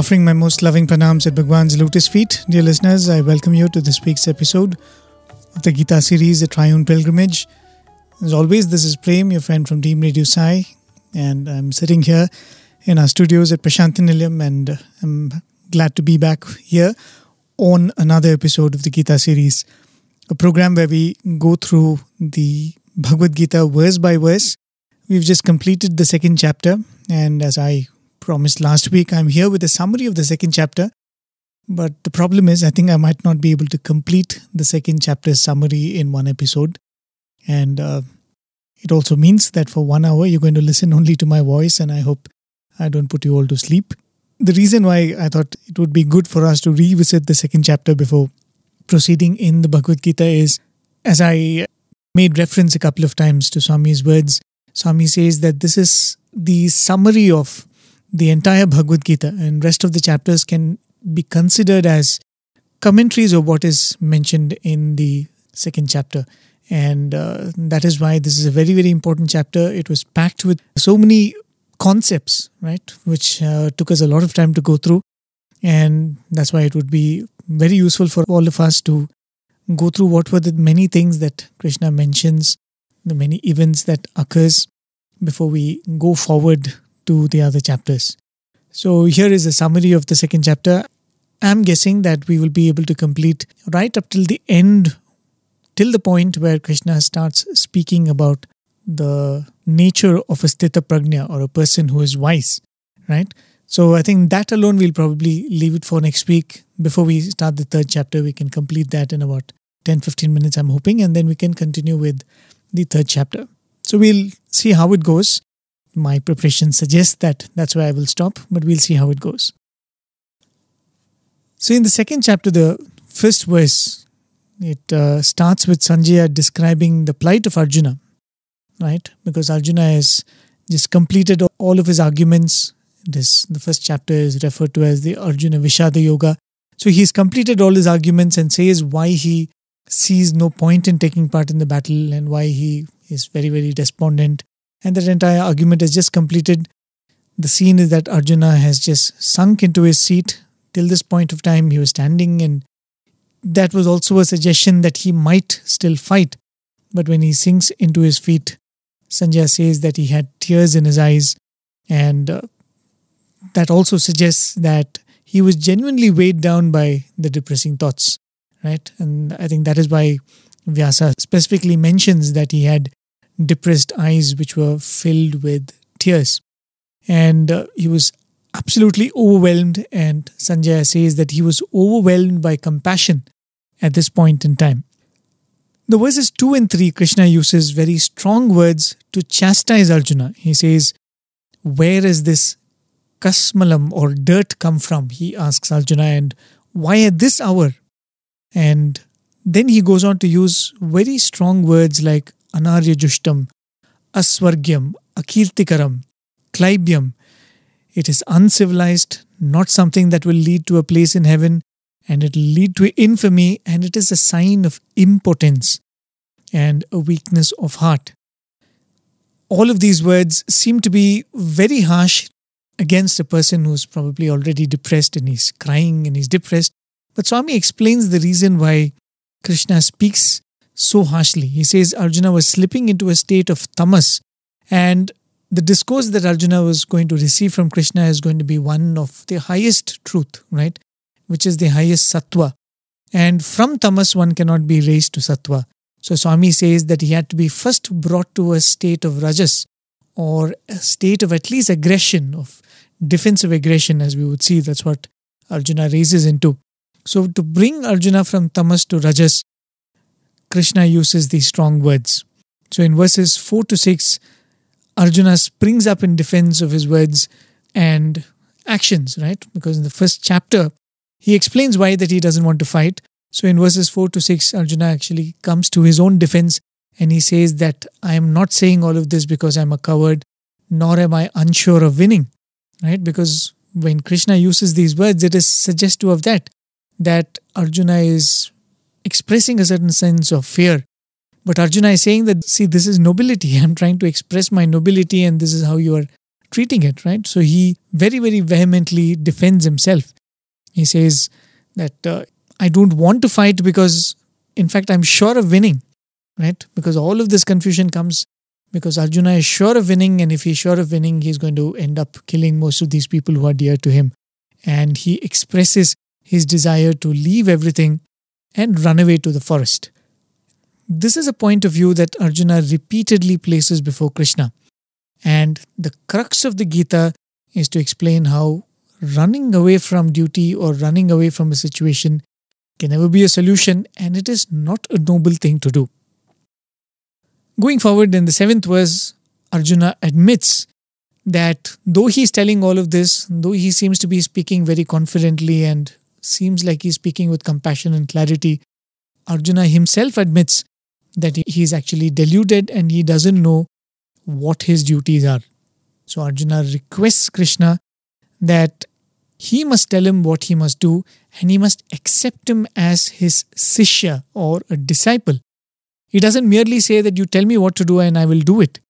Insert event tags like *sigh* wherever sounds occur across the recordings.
Offering my most loving pranams at Bhagwan's lotus feet, dear listeners, I welcome you to this week's episode of the Gita series, The Triune Pilgrimage. As always, this is Prem, your friend from Team Radio Sai, and I'm sitting here in our studios at Prasanthi Nilayam, and I'm glad to be back here on another episode of the Gita series, a program where we go through the Bhagavad Gita verse by verse. We've just completed the second chapter, and as I promised last week, I'm here with a summary of the second chapter. But the problem is, I think I might not be able to complete the second chapter's summary in one episode. And uh, it also means that for one hour, you're going to listen *laughs* only to my voice, and I hope I don't put you all to sleep. The reason why I thought it would be good for us to revisit the second chapter before proceeding in the Bhagavad Gita is, as I made reference a couple of times to Swami's words, Swami says that this is the summary of the entire Bhagavad Gita and rest of the chapters can be considered as commentaries of what is mentioned in the second chapter. And uh, that is why this is a very, very important chapter. It was packed with so many concepts, right, which uh, took us a lot of time to go through. And that's why it would be very useful for all of us to go through what were the many things that Krishna mentions, the many events that occurs before we go forward to the other chapters. So here is a summary of the second chapter. I'm guessing that we will be able to complete right up till the end, till the point where Krishna starts speaking about the nature of a sthita prajna or a person who is wise, right? So I think that alone we'll probably leave it for next week. Before we start the third chapter, we can complete that in about 10 15 minutes, I'm hoping, and then we can continue with the third chapter. So we'll see how it goes. My preparation suggests that that's where I will stop, but we'll see how it goes. So, in the second chapter, the first verse, it uh, starts with Sanjaya describing the plight of Arjuna, right? Because Arjuna has just completed all of his arguments. This the first chapter is referred to as the Arjuna Vishada Yoga. So he's completed all his arguments and says why he sees no point in taking part in the battle and why he is very, very despondent. And that entire argument is just completed. The scene is that Arjuna has just sunk into his seat. Till this point of time, he was standing, and that was also a suggestion that he might still fight. But when he sinks into his feet, Sanjaya says that he had tears in his eyes, and uh, that also suggests that he was genuinely weighed down by the depressing thoughts, right? And I think that is why Vyasa specifically mentions that he had depressed eyes which were filled with tears. And uh, he was absolutely overwhelmed. And Sanjaya says that he was overwhelmed by compassion at this point in time. The verses 2 and 3, Krishna uses very strong words to chastise Arjuna. He says, Where is this kasmalam or dirt come from? He asks Arjuna, and why at this hour? And then he goes on to use very strong words like anaryajustam, aswargyam, akirtikaram, klaibyam. It is uncivilized, not something that will lead to a place in heaven, and it will lead to infamy, and it is a sign of impotence and a weakness of heart. All of these words seem to be very harsh against a person who's probably already depressed and he's crying and he's depressed. But Swami explains the reason why Krishna speaks so harshly. He says Arjuna was slipping into a state of tamas, and the discourse that Arjuna was going to receive from Krishna is going to be one of the highest truth, right? Which is the highest sattva. And from tamas, one cannot be raised to sattva. So Swami says that he had to be first brought to a state of rajas or a state of at least aggression, of defensive aggression, as we would see. That's what Arjuna raises into. So to bring Arjuna from tamas to rajas, Krishna uses these strong words. So in verses 4 to 6, Arjuna springs up in defense of his words and actions, right? Because in the first chapter, he explains why that he doesn't want to fight. So in verses 4 to 6, Arjuna actually comes to his own defense and he says that I am not saying all of this because I'm a coward, nor am I unsure of winning, right? Because when Krishna uses these words, it is suggestive of that, that Arjuna is expressing a certain sense of fear. But Arjuna is saying that, see, this is nobility. *laughs* I'm trying to express my nobility, and this is how you are treating it, right? So he very, very vehemently defends himself. He says that uh, I don't want to fight because, in fact, I'm sure of winning, right? Because all of this confusion comes because Arjuna is sure of winning, and if he's sure of winning, he's going to end up killing most of these people who are dear to him. And he expresses his desire to leave everything and run away to the forest. This is a point of view that Arjuna repeatedly places before Krishna. And the crux of the Gita is to explain how running away from duty or running away from a situation can never be a solution and it is not a noble thing to do. Going forward in the seventh verse, Arjuna admits that though he's telling all of this, though he seems to be speaking very confidently and seems like he's speaking with compassion and clarity, Arjuna himself admits that he is actually deluded and he doesn't know what his duties are. So Arjuna requests Krishna that he must tell him what he must do and he must accept him as his sishya or a disciple. He doesn't merely say that you tell me what to do and I will do it.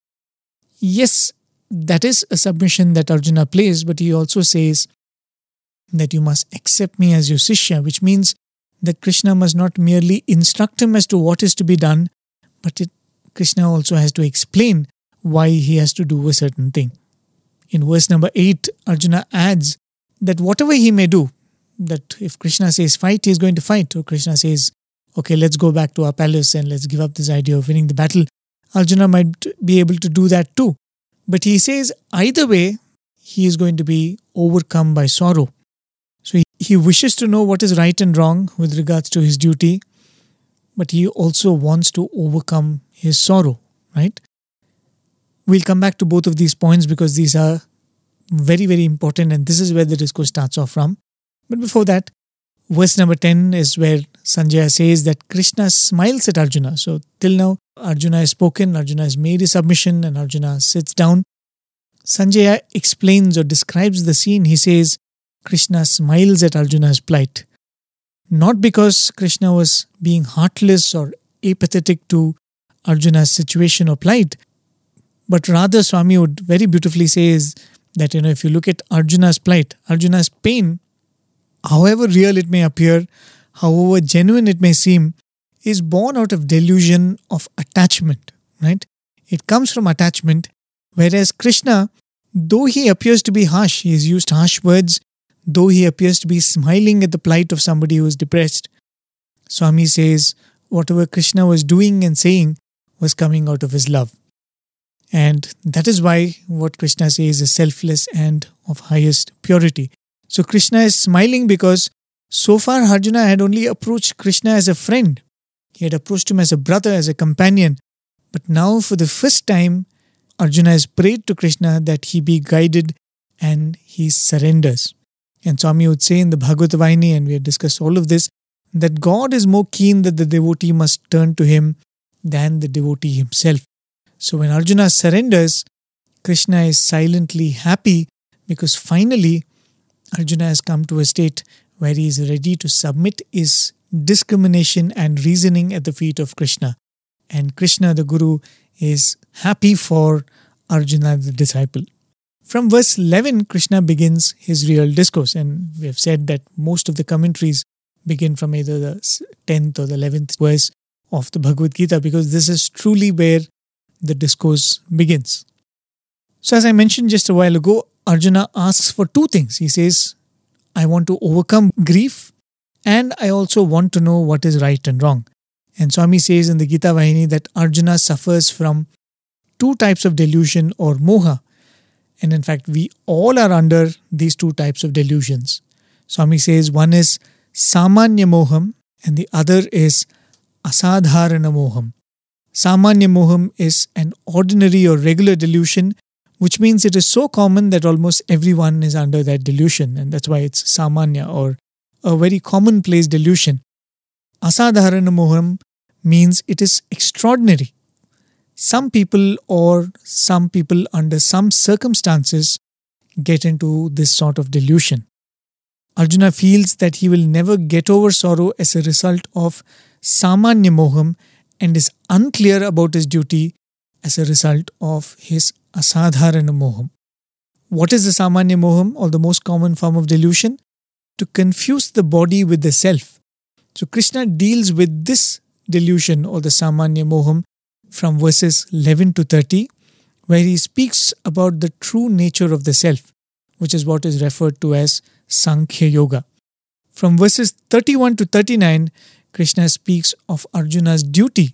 Yes, that is a submission that Arjuna plays, but he also says that you must accept me as your Sishya, which means that Krishna must not merely instruct him as to what is to be done, but it, Krishna also has to explain why he has to do a certain thing. In verse number 8, Arjuna adds that whatever he may do, that if Krishna says fight, he is going to fight, or Krishna says, okay, let's go back to our palace and let's give up this idea of winning the battle, Arjuna might be able to do that too. But he says either way, he is going to be overcome by sorrow. He wishes to know what is right and wrong with regards to his duty, but he also wants to overcome his sorrow, right? We'll come back to both of these points because these are very, very important, and this is where the discourse starts off from. But before that, verse number 10 is where Sanjaya says that Krishna smiles at Arjuna. So, till now, Arjuna has spoken, Arjuna has made his submission, and Arjuna sits down. Sanjaya explains or describes the scene. He says, Krishna smiles at Arjuna's plight. Not because Krishna was being heartless or apathetic to Arjuna's situation or plight, but rather Swami would very beautifully say is that you know if you look at Arjuna's plight, Arjuna's pain, however real it may appear, however genuine it may seem, is born out of delusion of attachment, right? It comes from attachment, whereas Krishna, though he appears to be harsh, he has used harsh words, though he appears to be smiling at the plight of somebody who is depressed. Swami says whatever Krishna was doing and saying was coming out of his love. And that is why what Krishna says is selfless and of highest purity. So Krishna is smiling because so far Arjuna had only approached Krishna as a friend. He had approached him as a brother, as a companion. But now, for the first time, Arjuna has prayed to Krishna that he be guided and he surrenders. And Swami would say in the Bhagavad and we have discussed all of this, that God is more keen that the devotee must turn to him than the devotee himself. So when Arjuna surrenders, Krishna is silently happy because finally Arjuna has come to a state where he is ready to submit his discrimination and reasoning at the feet of Krishna. And Krishna, the Guru, is happy for Arjuna, the disciple. From verse 11, Krishna begins his real discourse, and we have said that most of the commentaries begin from either the 10th or the 11th verse of the Bhagavad Gita because this is truly where the discourse begins. So, as I mentioned just a while ago, Arjuna asks for two things. He says, I want to overcome grief and I also want to know what is right and wrong. And Swami says in the Gita Vahini that Arjuna suffers from two types of delusion or moha. And in fact, we all are under these two types of delusions. Swami says one is Samanya Moham and the other is Asadharana Moham. Samanya Moham is an ordinary or regular delusion, which means it is so common that almost everyone is under that delusion, and that's why it's Samanya or a very commonplace delusion. Asadharana Moham means it is extraordinary some people or some people under some circumstances get into this sort of delusion. Arjuna feels that he will never get over sorrow as a result of samanya moham and is unclear about his duty as a result of his asadharana moham. What is the Samanya Moham or the most common form of delusion? To confuse the body with the self. So Krishna deals with this delusion or the Samanya Moham from verses 11 to 30, where he speaks about the true nature of the self, which is what is referred to as Sankhya Yoga. From verses 31 to 39, Krishna speaks of Arjuna's duty.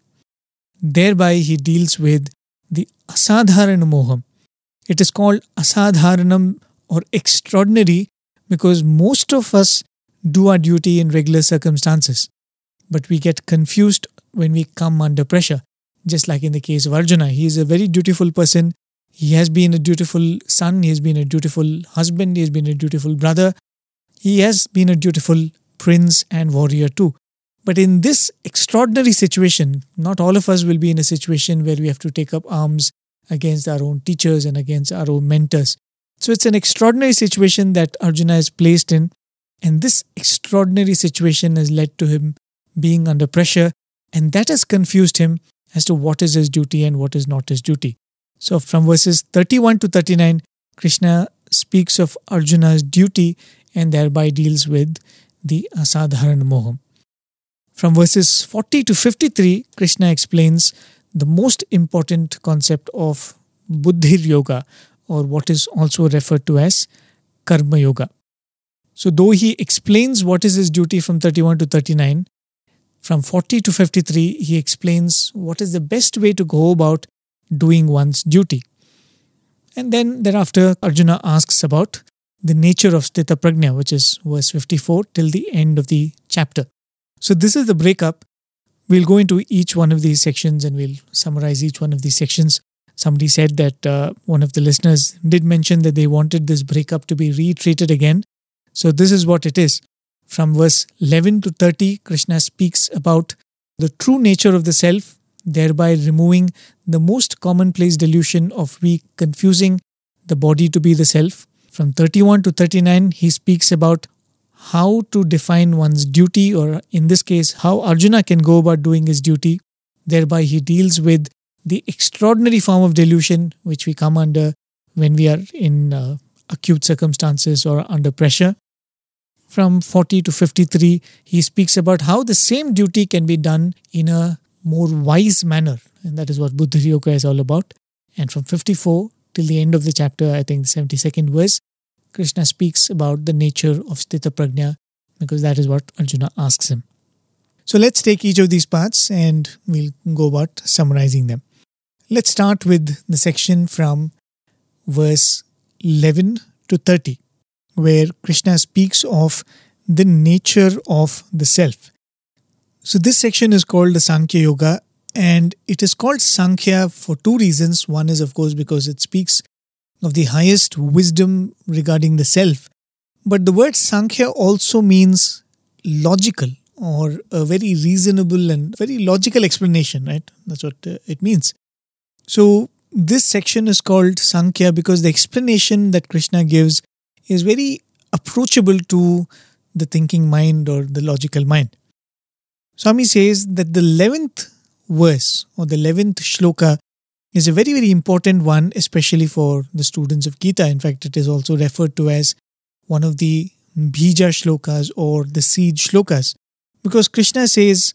Thereby, he deals with the Asadharana. It is called Asadharanam or extraordinary because most of us do our duty in regular circumstances, but we get confused when we come under pressure. Just like in the case of Arjuna, he is a very dutiful person. He has been a dutiful son, he has been a dutiful husband, he has been a dutiful brother, he has been a dutiful prince and warrior too. But in this extraordinary situation, not all of us will be in a situation where we have to take up arms against our own teachers and against our own mentors. So it's an extraordinary situation that Arjuna is placed in, and this extraordinary situation has led to him being under pressure, and that has confused him as to what is his duty and what is not his duty. So from verses 31 to 39, Krishna speaks of Arjuna's duty and thereby deals with the asadharan Moham. From verses 40 to 53, Krishna explains the most important concept of Buddhi Yoga, or what is also referred to as Karma Yoga. So, though he explains what is his duty from 31 to 39, from 40 to 53, he explains what is the best way to go about doing one's duty. And then thereafter, Arjuna asks about the nature of Sthita Prajna, which is verse 54 till the end of the chapter. So, this is the breakup. We'll go into each one of these sections and we'll summarize each one of these sections. Somebody said that uh, one of the listeners did mention that they wanted this breakup to be reiterated again. So, this is what it is. From verse 11 to 30, Krishna speaks about the true nature of the self, thereby removing the most commonplace delusion of we confusing the body to be the self. From 31 to 39, he speaks about how to define one's duty, or in this case, how Arjuna can go about doing his duty. Thereby, he deals with the extraordinary form of delusion which we come under when we are in uh, acute circumstances or under pressure. From 40 to 53, he speaks about how the same duty can be done in a more wise manner, and that is what Buddhi Yoga is all about. And from 54 till the end of the chapter, I think the 72nd verse, Krishna speaks about the nature of Sthita Prajna because that is what Arjuna asks him. So let's take each of these parts and we'll go about summarizing them. Let's start with the section from verse 11 to 30, where Krishna speaks of the nature of the self. So, this section is called the Sankhya Yoga, and it is called Sankhya for two reasons. One is, of course, because it speaks of the highest wisdom regarding the self. But the word Sankhya also means logical or a very reasonable and very logical explanation, right? That's what uh, it means. So, this section is called Sankhya because the explanation that Krishna gives is very approachable to the thinking mind or the logical mind. Swami says that the 11th verse or the 11th shloka is a very, very important one, especially for the students of Gita. In fact, it is also referred to as one of the Bija shlokas or the seed shlokas. Because Krishna says,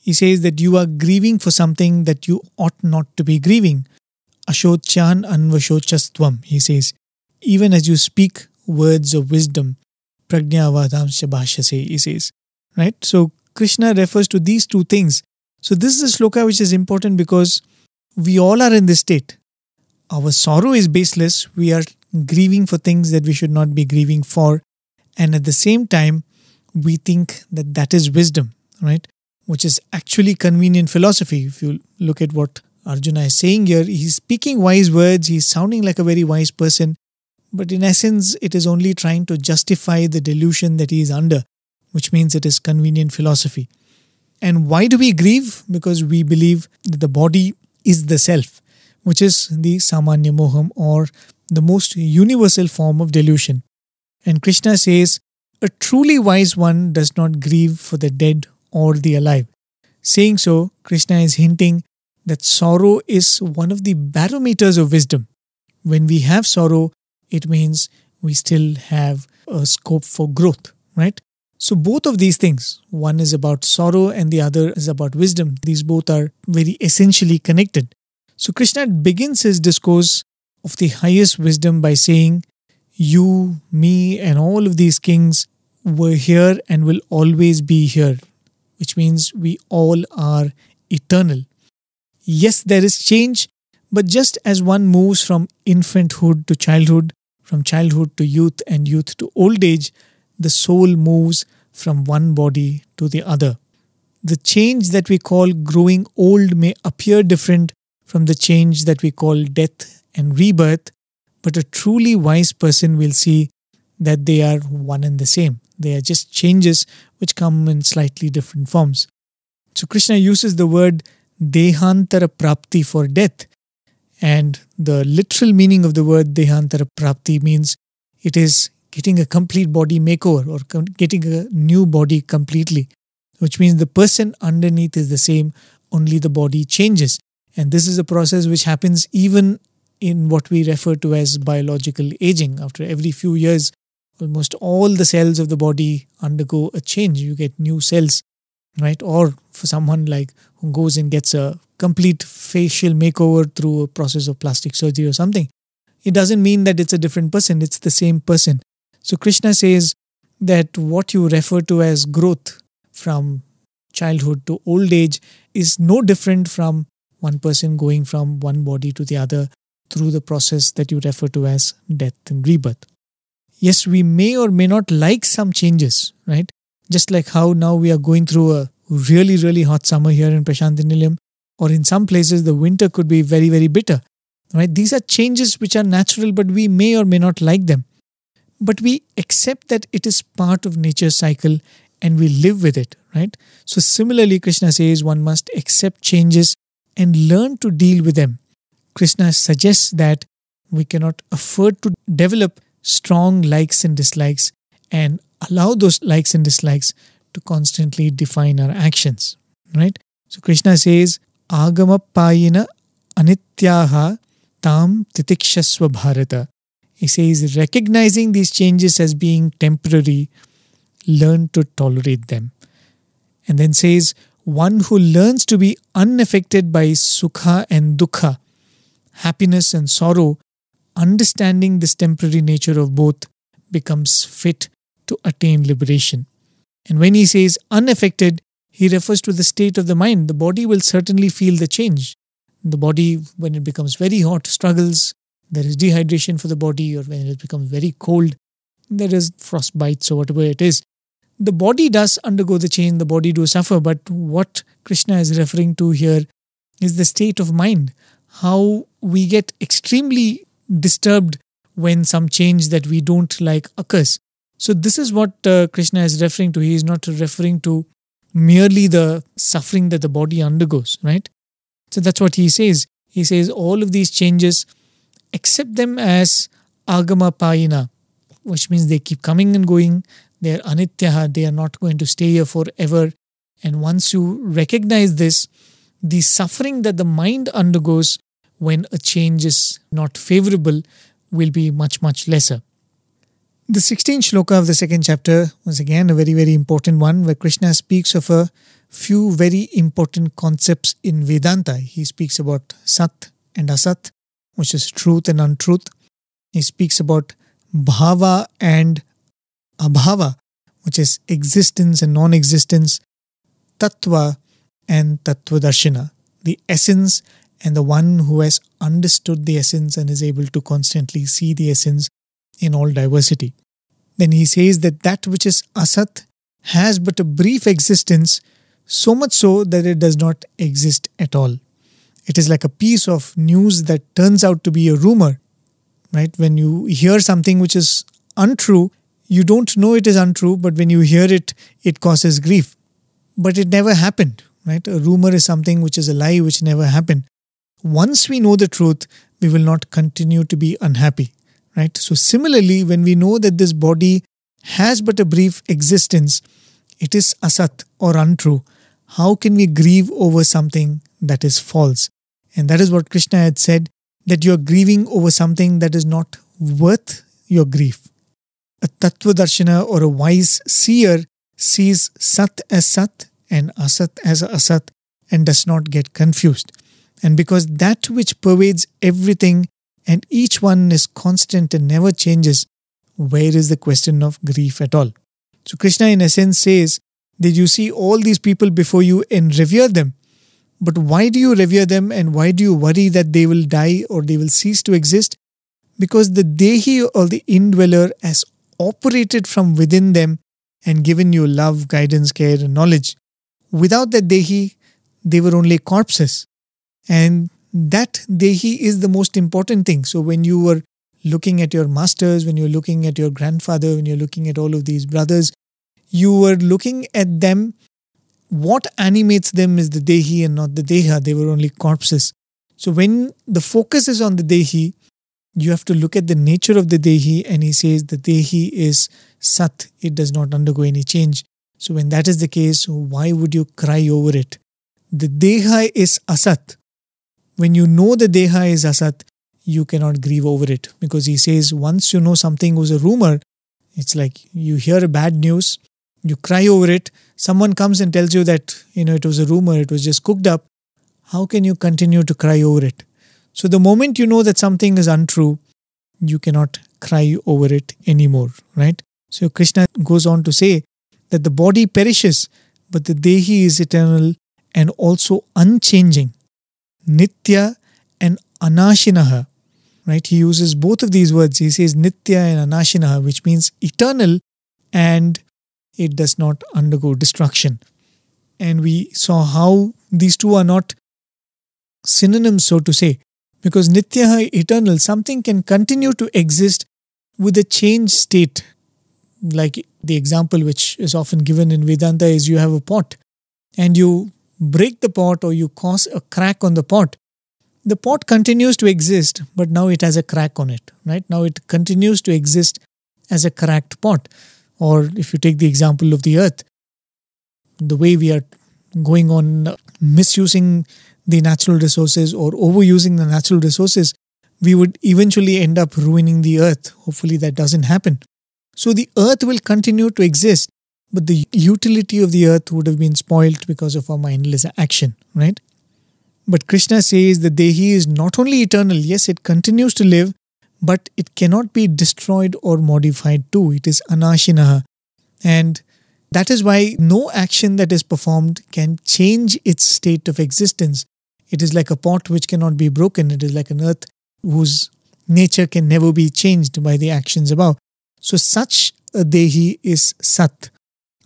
he says that you are grieving for something that you ought not to be grieving. Ashochan anvashochastvam, he says, even as you speak words of wisdom, prajnavadamscha bhashase, he says. Right? So Krishna refers to these two things. So this is a shloka which is important because we all are in this state. Our sorrow is baseless. We are grieving for things that we should not be grieving for. And at the same time, we think that that is wisdom, right? Which is actually convenient philosophy. If you look at what Arjuna is saying here, he's speaking wise words, he's sounding like a very wise person, but in essence, it is only trying to justify the delusion that he is under, which means it is convenient philosophy. And why do we grieve? Because we believe that the body is the self, which is the Samanya Moham or the most universal form of delusion. And Krishna says, A truly wise one does not grieve for the dead or the alive. Saying so, Krishna is hinting that sorrow is one of the barometers of wisdom. When we have sorrow, it means we still have a scope for growth, right? So, both of these things, one is about sorrow and the other is about wisdom, these both are very essentially connected. So, Krishna begins his discourse of the highest wisdom by saying, You, me, and all of these kings were here and will always be here, which means we all are eternal. Yes, there is change, but just as one moves from infanthood to childhood, from childhood to youth, and youth to old age, the soul moves from one body to the other. The change that we call growing old may appear different from the change that we call death and rebirth, but a truly wise person will see that they are one and the same. They are just changes which come in slightly different forms. So Krishna uses the word dehantara prapti for death. And the literal meaning of the word dehantara prapti means it is getting a complete body makeover or getting a new body completely, which means the person underneath is the same, only the body changes. And this is a process which happens even in what we refer to as biological aging. After every few years, almost all the cells of the body undergo a change. You get new cells, right? Or for someone like who goes and gets a complete facial makeover through a process of plastic surgery or something, it doesn't mean that it's a different person, it's the same person. So Krishna says that what you refer to as growth from childhood to old age is no different from one person going from one body to the other through the process that you refer to as death and rebirth yes, we may or may not like some changes, right? Just like how now we are going through a really, really hot summer here in Prasanthi or in some places the winter could be very, very bitter, right? These are changes which are natural, but we may or may not like them. But we accept that it is part of nature's cycle and we live with it, right? So, similarly, Krishna says one must accept changes and learn to deal with them. Krishna suggests that we cannot afford to develop strong likes and dislikes and allow those likes and dislikes to constantly define our actions. Right? So Krishna says, Agama payina anityaha tam titikshasva bharata. He says, recognizing these changes as being temporary, learn to tolerate them. And then says, one who learns to be unaffected by sukha and dukha, happiness and sorrow, understanding this temporary nature of both becomes fit to attain liberation. And when he says unaffected, he refers to the state of the mind. The body will certainly feel the change. The body, when it becomes very hot, struggles. There is dehydration for the body, or when it becomes very cold, there is frostbites or whatever it is. The body does undergo the change, the body do suffer, but what Krishna is referring to here is the state of mind. How we get extremely disturbed when some change that we don't like occurs. So, this is what uh, Krishna is referring to. He is not referring to merely the suffering that the body undergoes, right? So, that's what he says. He says all of these changes, accept them as agama payina, which means they keep coming and going. They are anityaha, they are not going to stay here forever. And once you recognize this, the suffering that the mind undergoes when a change is not favorable will be much, much lesser. The 16th shloka of the second chapter was again a very, very important one where Krishna speaks of a few very important concepts in Vedanta. He speaks about Sat and Asat, which is truth and untruth. He speaks about Bhava and Abhava, which is existence and non existence, Tattva and Tattva Darshana, the essence and the one who has understood the essence and is able to constantly see the essence in all diversity. Then he says that that which is asat has but a brief existence, so much so that it does not exist at all. It is like a piece of news that turns out to be a rumor. Right? When you hear something which is untrue, you don't know it is untrue, but when you hear it, it causes grief. But it never happened. Right? A rumor is something which is a lie which never happened once we know the truth, we will not continue to be unhappy. Right? So, similarly, when we know that this body has but a brief existence, it is asat or untrue. How can we grieve over something that is false? And that is what Krishna had said that you are grieving over something that is not worth your grief. A Tattva Darshana or a wise seer sees Sat as Sat and Asat as Asat and does not get confused. And because that which pervades everything and each one is constant and never changes, where is the question of grief at all? So, Krishna, in essence, says that you see all these people before you and revere them. But why do you revere them and why do you worry that they will die or they will cease to exist? Because the Dehi or the indweller has operated from within them and given you love, guidance, care, and knowledge. Without that Dehi, they were only corpses. And that Dehi is the most important thing. So when you were looking at your masters, when you're looking at your grandfather, when you're looking at all of these brothers, you were looking at them. What animates them is the Dehi and not the Deha. They were only corpses. So when the focus is on the Dehi, you have to look at the nature of the Dehi, and he says the Dehi is Sat, it does not undergo any change. So when that is the case, why would you cry over it? The Deha is Asat. When you know the Deha is Asat, you cannot grieve over it because he says once you know something was a rumor, it's like you hear bad news, you cry over it, someone comes and tells you that you know it was a rumor, it was just cooked up. How can you continue to cry over it? So the moment you know that something is untrue, you cannot cry over it anymore, right? So Krishna goes on to say that the body perishes, but the Dehi is eternal and also unchanging. Nitya and Anashinaha right? He uses both of these words. He says Nitya and Anashinaha, which means eternal and it does not undergo destruction. And we saw how these two are not synonyms, so to say, because Nitya eternal, something can continue to exist with a changed state. Like the example which is often given in Vedanta is you have a pot and you break the pot or you cause a crack on the pot the pot continues to exist, but now it has a crack on it, right? Now it continues to exist as a cracked pot. Or if you take the example of the earth, the way we are going on misusing the natural resources or overusing the natural resources, we would eventually end up ruining the earth. Hopefully, that doesn't happen. So, the earth will continue to exist, but the utility of the earth would have been spoilt because of our mindless action, right? But Krishna says the Dehi is not only eternal, yes, it continues to live, but it cannot be destroyed or modified too. It is anashinaha. And that is why no action that is performed can change its state of existence. It is like a pot which cannot be broken. It is like an earth whose nature can never be changed by the actions above. So, such a Dehi is Sat,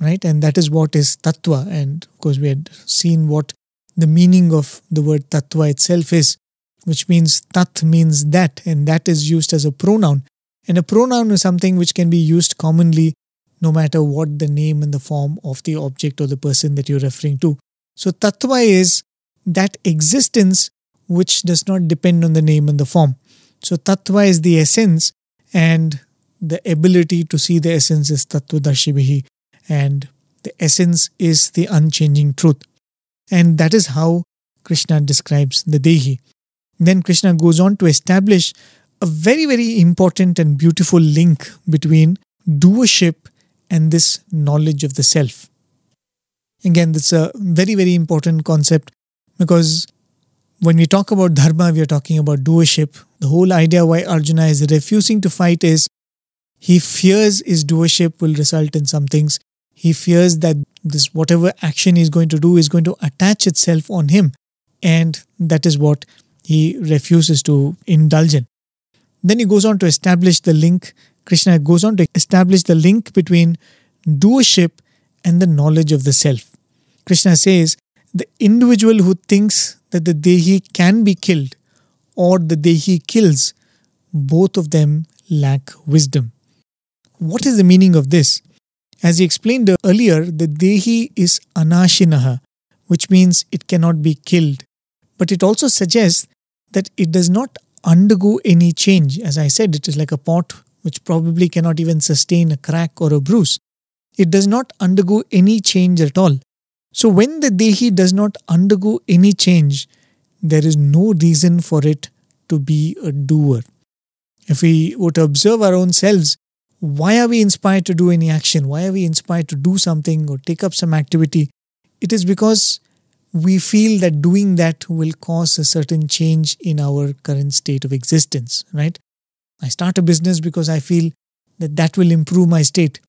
right? And that is what is Tattva. And of course, we had seen what the meaning of the word tattva itself is, which means tat means that, and that is used as a pronoun. And a pronoun is something which can be used commonly no matter what the name and the form of the object or the person that you're referring to. So, tattva is that existence which does not depend on the name and the form. So, tattva is the essence, and the ability to see the essence is tattva and the essence is the unchanging truth. And that is how Krishna describes the Dehi. Then Krishna goes on to establish a very, very important and beautiful link between doership and this knowledge of the self. Again, that's a very, very important concept because when we talk about dharma, we are talking about doership. The whole idea why Arjuna is refusing to fight is he fears his doership will result in some things. He fears that this whatever action he's going to do is going to attach itself on him and that is what he refuses to indulge in. Then he goes on to establish the link krishna goes on to establish the link between doership and the knowledge of the self. Krishna says the individual who thinks that the dehi can be killed or the dehi kills both of them lack wisdom. What is the meaning of this as he explained earlier, the Dehi is Anashinaha, which means it cannot be killed. But it also suggests that it does not undergo any change. As I said, it is like a pot which probably cannot even sustain a crack or a bruise. It does not undergo any change at all. So, when the Dehi does not undergo any change, there is no reason for it to be a doer. If we were to observe our own selves, why are we inspired to do any action? Why are we inspired to do something or take up some activity? It is because we feel that doing that will cause a certain change in our current state of existence, right? I start a business because I feel that that will improve my state.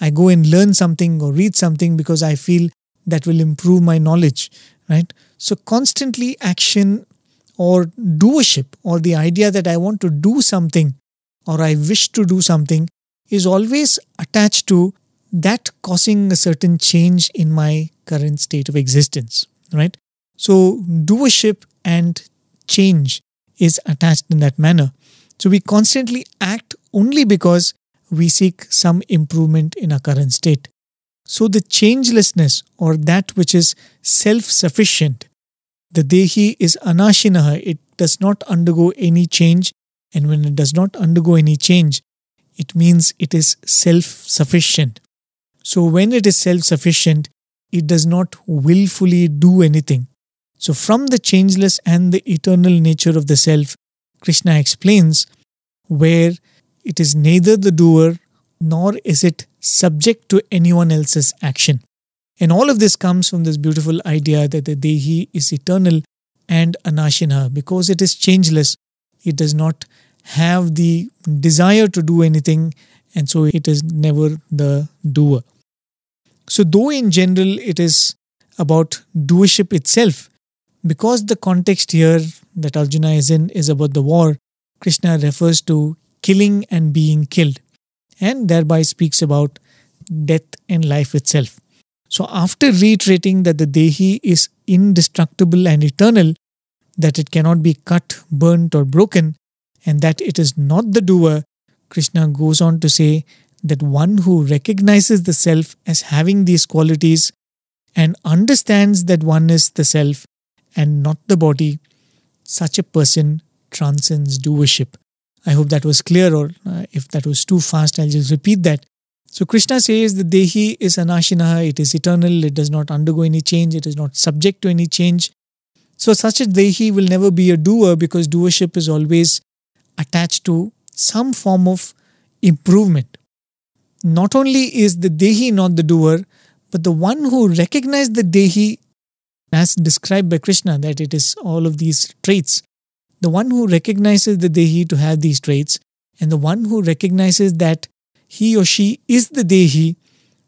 I go and learn something or read something because I feel that will improve my knowledge, right? So, constantly action or doership or the idea that I want to do something or I wish to do something is always attached to that causing a certain change in my current state of existence, right? So, doership and change is attached in that manner. So, we constantly act only because we seek some improvement in our current state. So, the changelessness or that which is self sufficient, the Dehi is Anashinaha, it does not undergo any change. And when it does not undergo any change, it means it is self sufficient. So, when it is self sufficient, it does not willfully do anything. So, from the changeless and the eternal nature of the self, Krishna explains where it is neither the doer nor is it subject to anyone else's action. And all of this comes from this beautiful idea that the Dehi is eternal and Anashina. Because it is changeless, it does not have the desire to do anything, and so it is never the doer. So, though in general it is about doership itself, because the context here that Arjuna is in is about the war, Krishna refers to killing and being killed, and thereby speaks about death and life itself. So, after reiterating that the Dehi is indestructible and eternal, that it cannot be cut, burnt, or broken, and that it is not the doer, Krishna goes on to say that one who recognizes the self as having these qualities and understands that one is the self and not the body, such a person transcends doership. I hope that was clear, or uh, if that was too fast, I'll just repeat that. So, Krishna says the Dehi is Anashinaha, it is eternal, it does not undergo any change, it is not subject to any change. So, such a Dehi will never be a doer because doership is always attached to some form of improvement. Not only is the Dehi not the doer, but the one who recognizes the Dehi, as described by Krishna, that it is all of these traits, the one who recognizes the Dehi to have these traits, and the one who recognizes that he or she is the Dehi,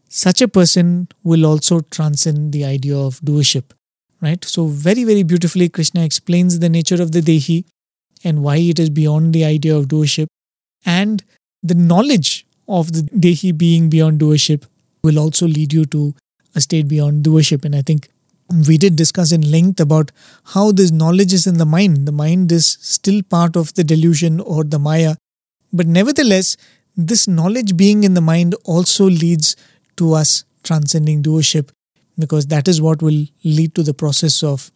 such a person will also transcend the idea of doership. Right? So, very, very beautifully, Krishna explains the nature of the Dehi and why it is beyond the idea of doership. And the knowledge of the Dehi being beyond doership will also lead you to a state beyond doership. And I think we did discuss in length about how this knowledge is in the mind. The mind is still part of the delusion or the Maya. But nevertheless, this knowledge being in the mind also leads to us transcending doership because that is what will lead to the process of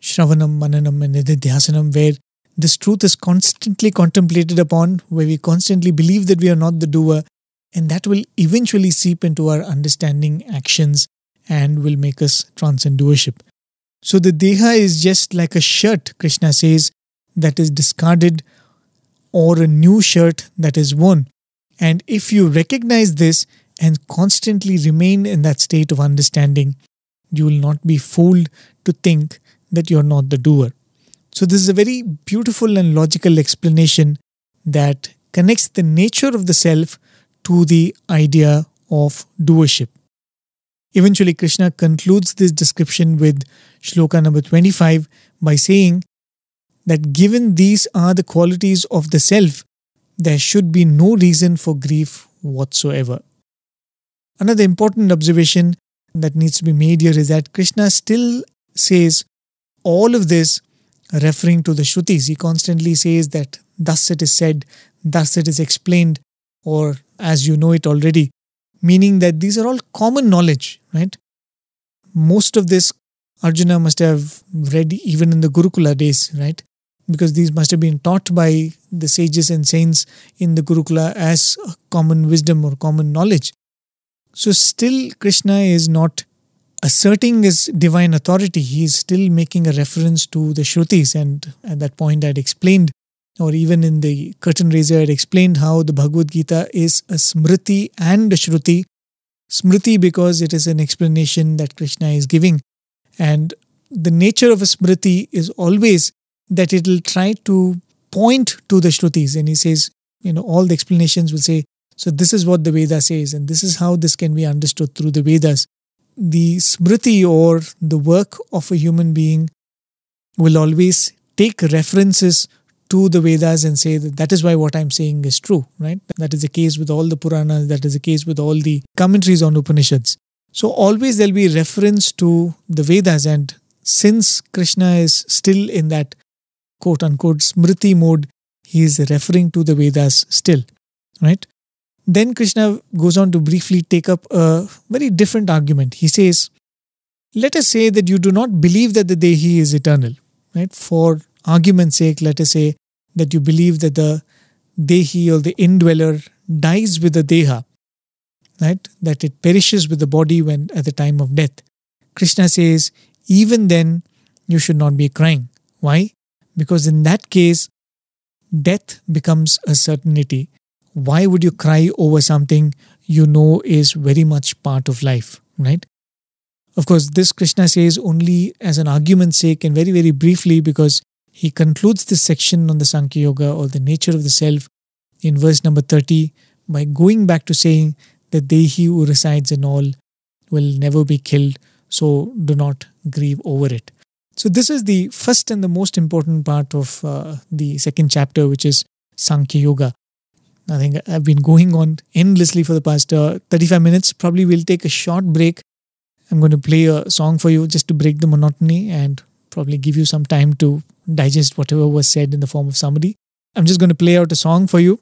Shravanam, Mananam, and Nididhyasanam, where this truth is constantly contemplated upon, where we constantly believe that we are not the doer, and that will eventually seep into our understanding, actions, and will make us transcend doership. So the Deha is just like a shirt, Krishna says, that is discarded or a new shirt that is worn. And if you recognize this and constantly remain in that state of understanding, you will not be fooled to think that you're not the doer. So, this is a very beautiful and logical explanation that connects the nature of the self to the idea of doership. Eventually, Krishna concludes this description with shloka number 25 by saying that given these are the qualities of the self, there should be no reason for grief whatsoever. Another important observation that needs to be made here is that Krishna still says all of this referring to the Shrutis. He constantly says that thus it is said, thus it is explained, or as you know it already meaning that these are all common knowledge, right? Most of this Arjuna must have read even in the Gurukula days, right? Because these must have been taught by the sages and saints in the Gurukula as common wisdom or common knowledge. So, still, Krishna is not asserting his divine authority. He is still making a reference to the Shrutis. And at that point, I had explained or even in the curtain raiser, I had explained how the Bhagavad Gita is a smriti and a shruti. Smriti because it is an explanation that Krishna is giving. And the nature of a smriti is always that it will try to point to the shrutis. And he says, you know, all the explanations will say, so this is what the Veda says, and this is how this can be understood through the Vedas. The smriti or the work of a human being will always take references to the Vedas and say that that is why what I'm saying is true, right? That is the case with all the Puranas, that is the case with all the commentaries on Upanishads. So always there'll be reference to the Vedas, and since Krishna is still in that quote unquote smriti mode, he is referring to the Vedas still, right? Then Krishna goes on to briefly take up a very different argument. He says, Let us say that you do not believe that the Dehi is eternal, right? For argument's sake, let us say that you believe that the Dehi or the indweller dies with the Deha, right? That it perishes with the body when at the time of death. Krishna says, even then you should not be crying. Why? Because in that case, death becomes a certainty. Why would you cry over something you know is very much part of life, right? Of course, this Krishna says only as an argument's sake and very, very briefly because he concludes this section on the Sankhya Yoga or the nature of the self in verse number 30 by going back to saying that they he who resides in all will never be killed, so do not grieve over it. So, this is the first and the most important part of uh, the second chapter, which is Sankhya Yoga. I think I've been going on endlessly for the past uh, 35 minutes. Probably we'll take a short break. I'm going to play a song for you just to break the monotony and probably give you some time to digest whatever was said in the form of summary. I'm just going to play out a song for you.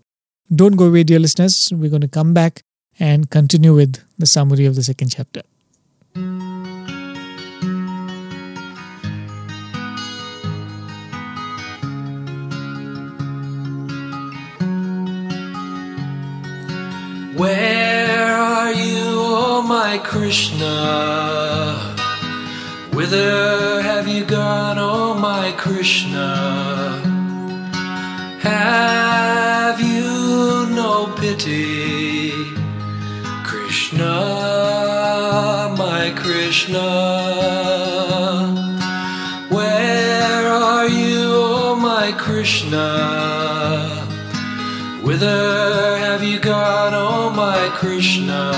Don't go away, dear listeners. We're going to come back and continue with the summary of the second chapter. Where are you, oh my Krishna? Whither have you gone, oh my Krishna? Have you no pity? Krishna, my Krishna. Where are you, oh my Krishna? Whither Krishna?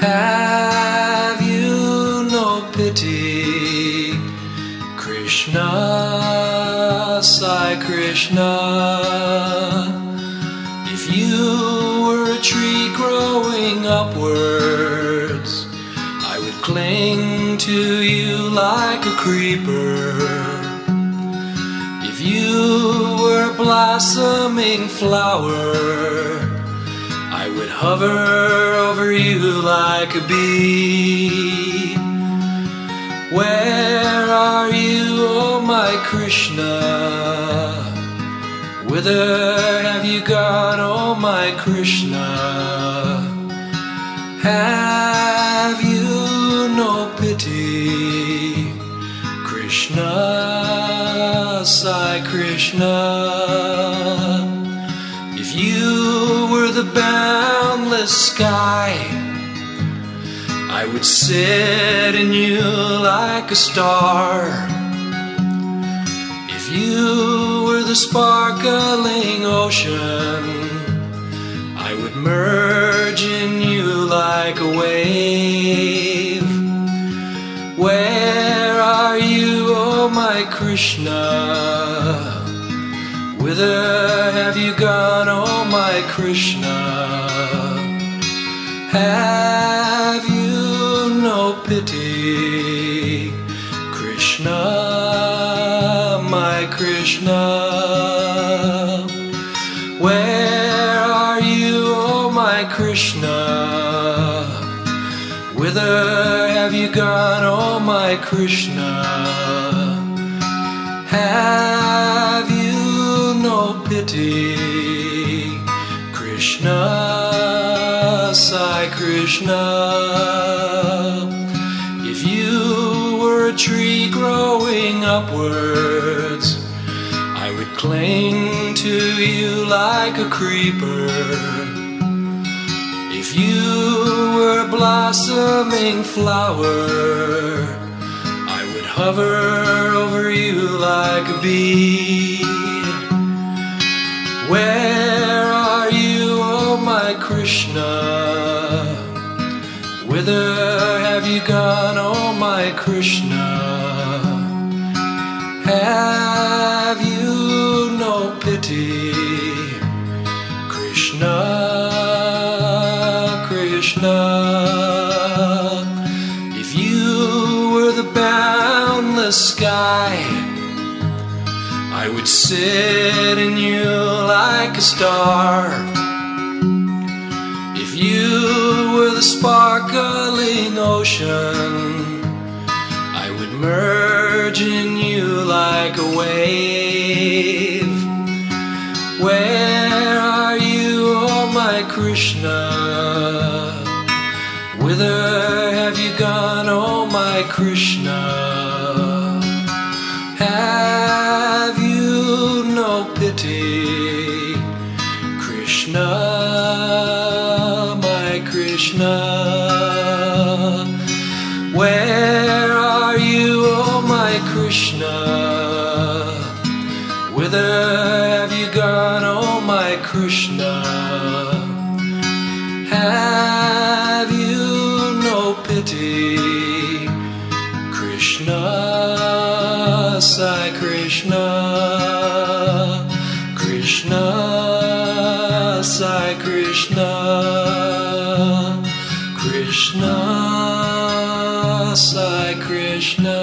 Have you no pity? Krishna, Sai Krishna. If you were a tree growing upwards, I would cling to you like a creeper. If you were a blossoming flower, hover over you like a bee. Where are you, oh my Krishna? Whither have you gone, oh my Krishna? Have you no pity? Krishna, Sai Krishna. Boundless sky, I would sit in you like a star. If you were the sparkling ocean, I would merge in you like a wave. Where are you, oh my Krishna? Whither have you gone, oh my Krishna? Have you no pity? Krishna, my Krishna. Where are you, oh my Krishna? Whither have you gone, oh my Krishna? Have Krishna, Sai Krishna. If you were a tree growing upwards, I would cling to you like a creeper. If you were a blossoming flower, I would hover over you like a bee. Where are you, oh my Krishna? Whither have you gone, oh my Krishna? Have you no pity? Krishna, Krishna. If you were the boundless sky, sit in you like a star. If you were the sparkling ocean, I would merge in you like a wave. Where are you, oh my Krishna? Whither have you gone, oh my Krishna? Krishna, Sai Krishna.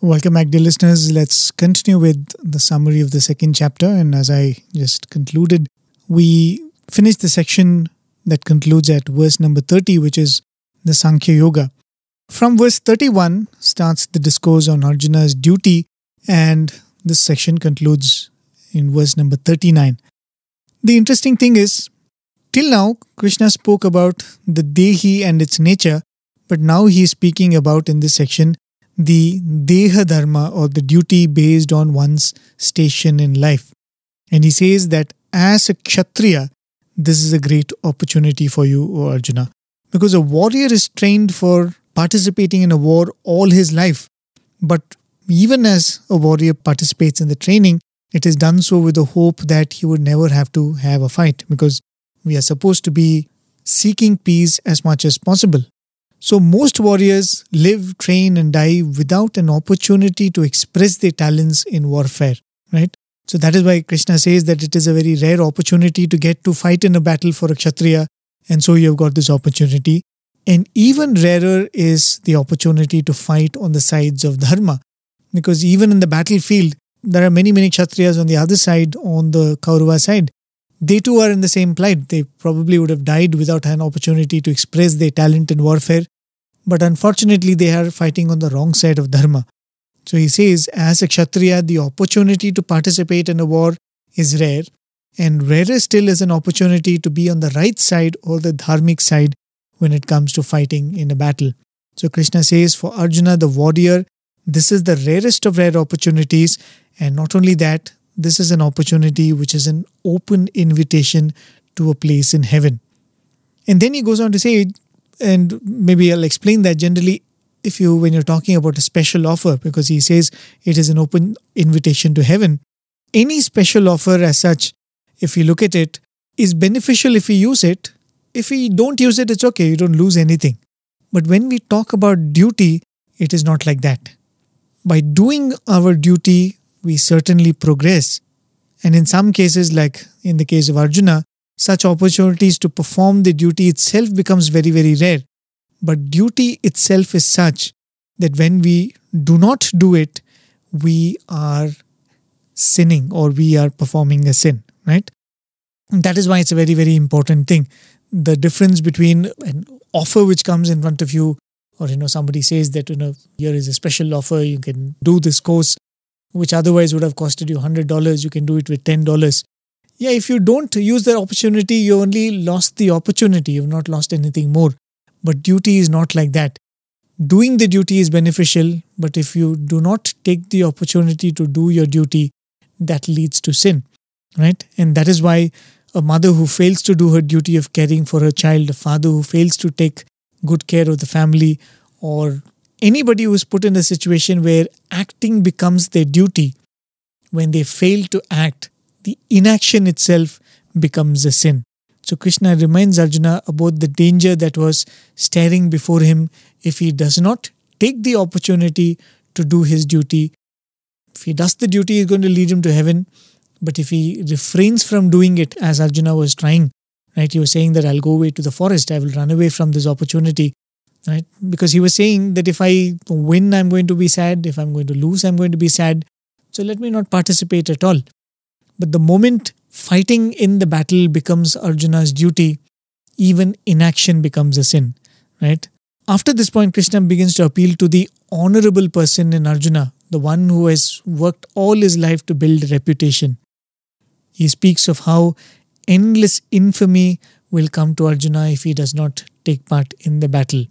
Welcome back, dear listeners. Let's continue with the summary of the second chapter. And as I just concluded, we finished the section that concludes at verse number 30, which is the Sankhya Yoga. From verse 31 starts the discourse on Arjuna's duty, and this section concludes in verse number 39. The interesting thing is, till now, Krishna spoke about the Dehi and its nature, but now he is speaking about in this section the Deha Dharma or the duty based on one's station in life. And he says that as a Kshatriya, this is a great opportunity for you, O Arjuna. Because a warrior is trained for participating in a war all his life. But even as a warrior participates in the training, it is done so with the hope that he would never have to have a fight because we are supposed to be seeking peace as much as possible. So, most warriors live, train, and die without an opportunity to express their talents in warfare, right? So, that is why Krishna says that it is a very rare opportunity to get to fight in a battle for a Kshatriya, and so you have got this opportunity. And even rarer is the opportunity to fight on the sides of Dharma, because even in the battlefield, there are many, many Kshatriyas on the other side, on the Kaurava side. They too are in the same plight. They probably would have died without an opportunity to express their talent in warfare. But unfortunately, they are fighting on the wrong side of Dharma. So he says, as a Kshatriya, the opportunity to participate in a war is rare, and rarer still is an opportunity to be on the right side or the dharmic side when it comes to fighting in a battle. So Krishna says, for Arjuna, the warrior, this is the rarest of rare opportunities, and not only that, this is an opportunity which is an open invitation to a place in heaven. And then he goes on to say, and maybe I'll explain that generally if you when you're talking about a special offer, because he says it is an open invitation to heaven. Any special offer as such, if you look at it, is beneficial if we use it. If we don't use it, it's okay, you don't lose anything. But when we talk about duty, it is not like that. By doing our duty, we certainly progress. And in some cases, like in the case of Arjuna, such opportunities to perform the duty itself becomes very, very rare. But duty itself is such that when we do not do it, we are sinning or we are performing a sin, right? And that is why it's a very, very important thing. The difference between an offer which comes in front of you, or you know, somebody says that you know, here is a special offer, you can do this course, which otherwise would have costed you hundred dollars, you can do it with ten dollars. Yeah, if you don't use that opportunity, you only lost the opportunity, you've not lost anything more. But duty is not like that. doing the duty is beneficial, but if you do not take the opportunity to do your duty, that leads to sin, right? And that is why a mother who fails to do her duty of caring for her child, a father who fails to take good care of the family, or anybody who is put in a situation where acting becomes their duty, when they fail to act, the inaction itself becomes a sin. So Krishna reminds Arjuna about the danger that was staring before him if he does not take the opportunity to do his duty. If he does the duty, is going to lead him to heaven. But if he refrains from doing it, as Arjuna was trying, right? He was saying that I'll go away to the forest, I will run away from this opportunity, right? Because he was saying that if I win, I'm going to be sad. If I'm going to lose, I'm going to be sad. So let me not participate at all. But the moment fighting in the battle becomes Arjuna's duty, even inaction becomes a sin, right? After this point, Krishna begins to appeal to the honorable person in Arjuna, the one who has worked all his life to build reputation. He speaks of how endless infamy will come to Arjuna if he does not take part in the battle,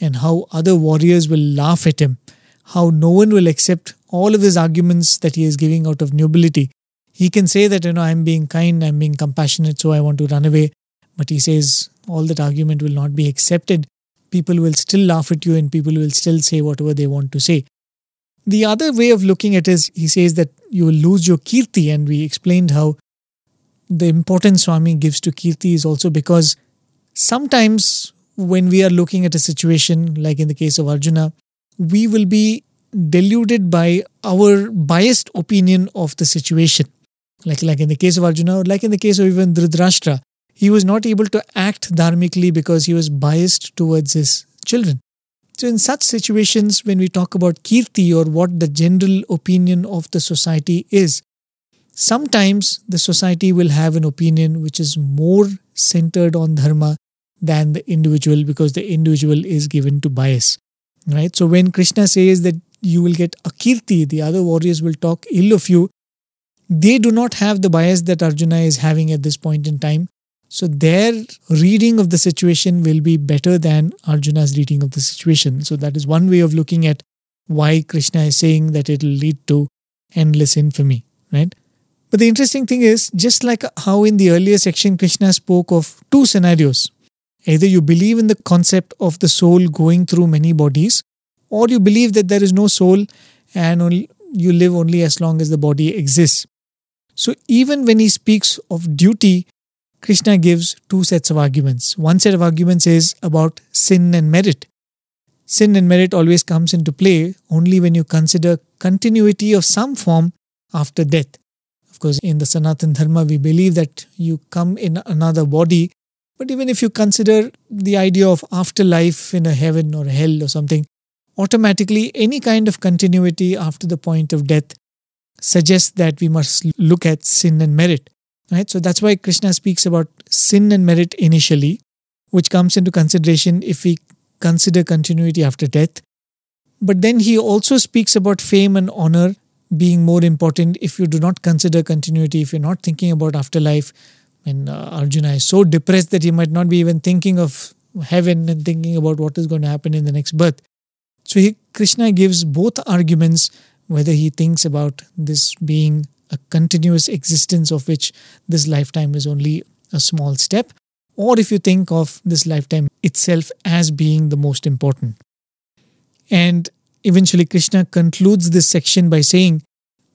and how other warriors will laugh at him, how no one will accept all of his arguments that he is giving out of nobility, he can say that, you know, I'm being kind, I'm being compassionate, so I want to run away. But he says all that argument will not be accepted. People will still laugh at you and people will still say whatever they want to say. The other way of looking at it is he says that you will lose your kirti, and we explained how the importance Swami gives to kirti is also because sometimes when we are looking at a situation, like in the case of Arjuna, we will be deluded by our biased opinion of the situation like like in the case of Arjuna, or like in the case of even Dhritarashtra, he was not able to act dharmically because he was biased towards his children. So, in such situations, when we talk about kirti or what the general opinion of the society is, sometimes the society will have an opinion which is more centered on dharma than the individual because the individual is given to bias. Right? So, when Krishna says that you will get akirti, the other warriors will talk ill of you, they do not have the bias that Arjuna is having at this point in time. So their reading of the situation will be better than Arjuna's reading of the situation. So that is one way of looking at why Krishna is saying that it will lead to endless infamy, right? But the interesting thing is, just like how in the earlier section Krishna spoke of two scenarios either you believe in the concept of the soul going through many bodies, or you believe that there is no soul and only, you live only as long as the body exists. So even when he speaks of duty, Krishna gives two sets of arguments. One set of arguments is about sin and merit. Sin and merit always comes into play only when you consider continuity of some form after death. Of course, in the Sanatan Dharma, we believe that you come in another body. But even if you consider the idea of afterlife in a heaven or a hell or something, automatically any kind of continuity after the point of death suggests that we must look at sin and merit. Right? So that's why Krishna speaks about sin and merit initially, which comes into consideration if we consider continuity after death. But then he also speaks about fame and honor being more important if you do not consider continuity, if you're not thinking about afterlife. And uh, Arjuna is so depressed that he might not be even thinking of heaven and thinking about what is going to happen in the next birth. So he, Krishna gives both arguments whether he thinks about this being a continuous existence of which this lifetime is only a small step, or if you think of this lifetime itself as being the most important. And eventually, Krishna concludes this section by saying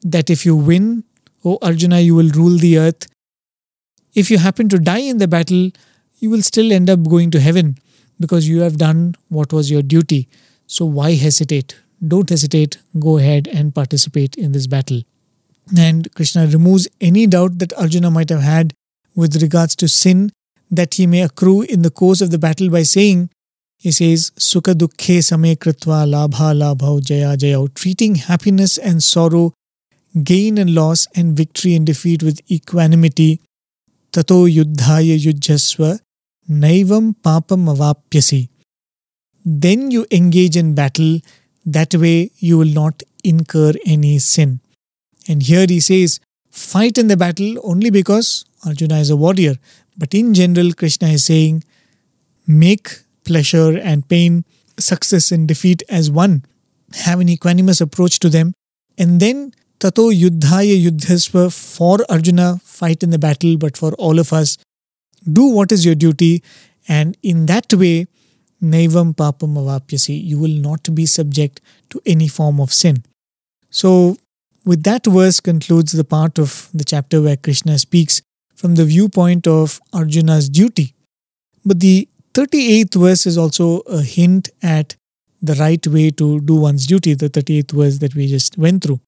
that if you win, O Arjuna, you will rule the earth. If you happen to die in the battle, you will still end up going to heaven because you have done what was your duty. So, why hesitate? don't hesitate, go ahead and participate in this battle. And Krishna removes any doubt that Arjuna might have had with regards to sin that he may accrue in the course of the battle by saying, he says, Sukha dukkhe same kritva labha labhau jaya jaya, treating happiness and sorrow, gain and loss, and victory and defeat with equanimity. Tato yuddhaya yujjasva naivam papam avapyasi. Then you engage in battle that way you will not incur any sin. And here he says, fight in the battle only because Arjuna is a warrior. But in general, Krishna is saying, make pleasure and pain success and defeat as one. Have an equanimous approach to them. And then Tato Yuddhaya Yuddhasva for Arjuna, fight in the battle, but for all of us, do what is your duty. And in that way, Naivam Papam Avapyasi, you will not be subject to any form of sin. So, with that verse concludes the part of the chapter where Krishna speaks from the viewpoint of Arjuna's duty. But the 38th verse is also a hint at the right way to do one's duty, the 38th verse that we just went through.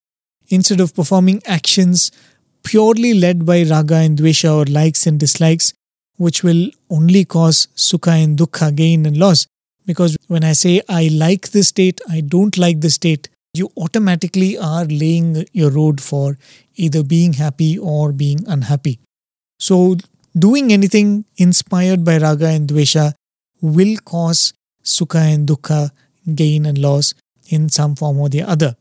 Instead of performing actions purely led by raga and dvesha or likes and dislikes, which will only cause sukha and dukkha, gain and loss. Because when I say I like this state, I don't like the state, you automatically are laying your road for either being happy or being unhappy. So, doing anything inspired by raga and dvesha will cause sukha and dukkha, gain and loss in some form or the other.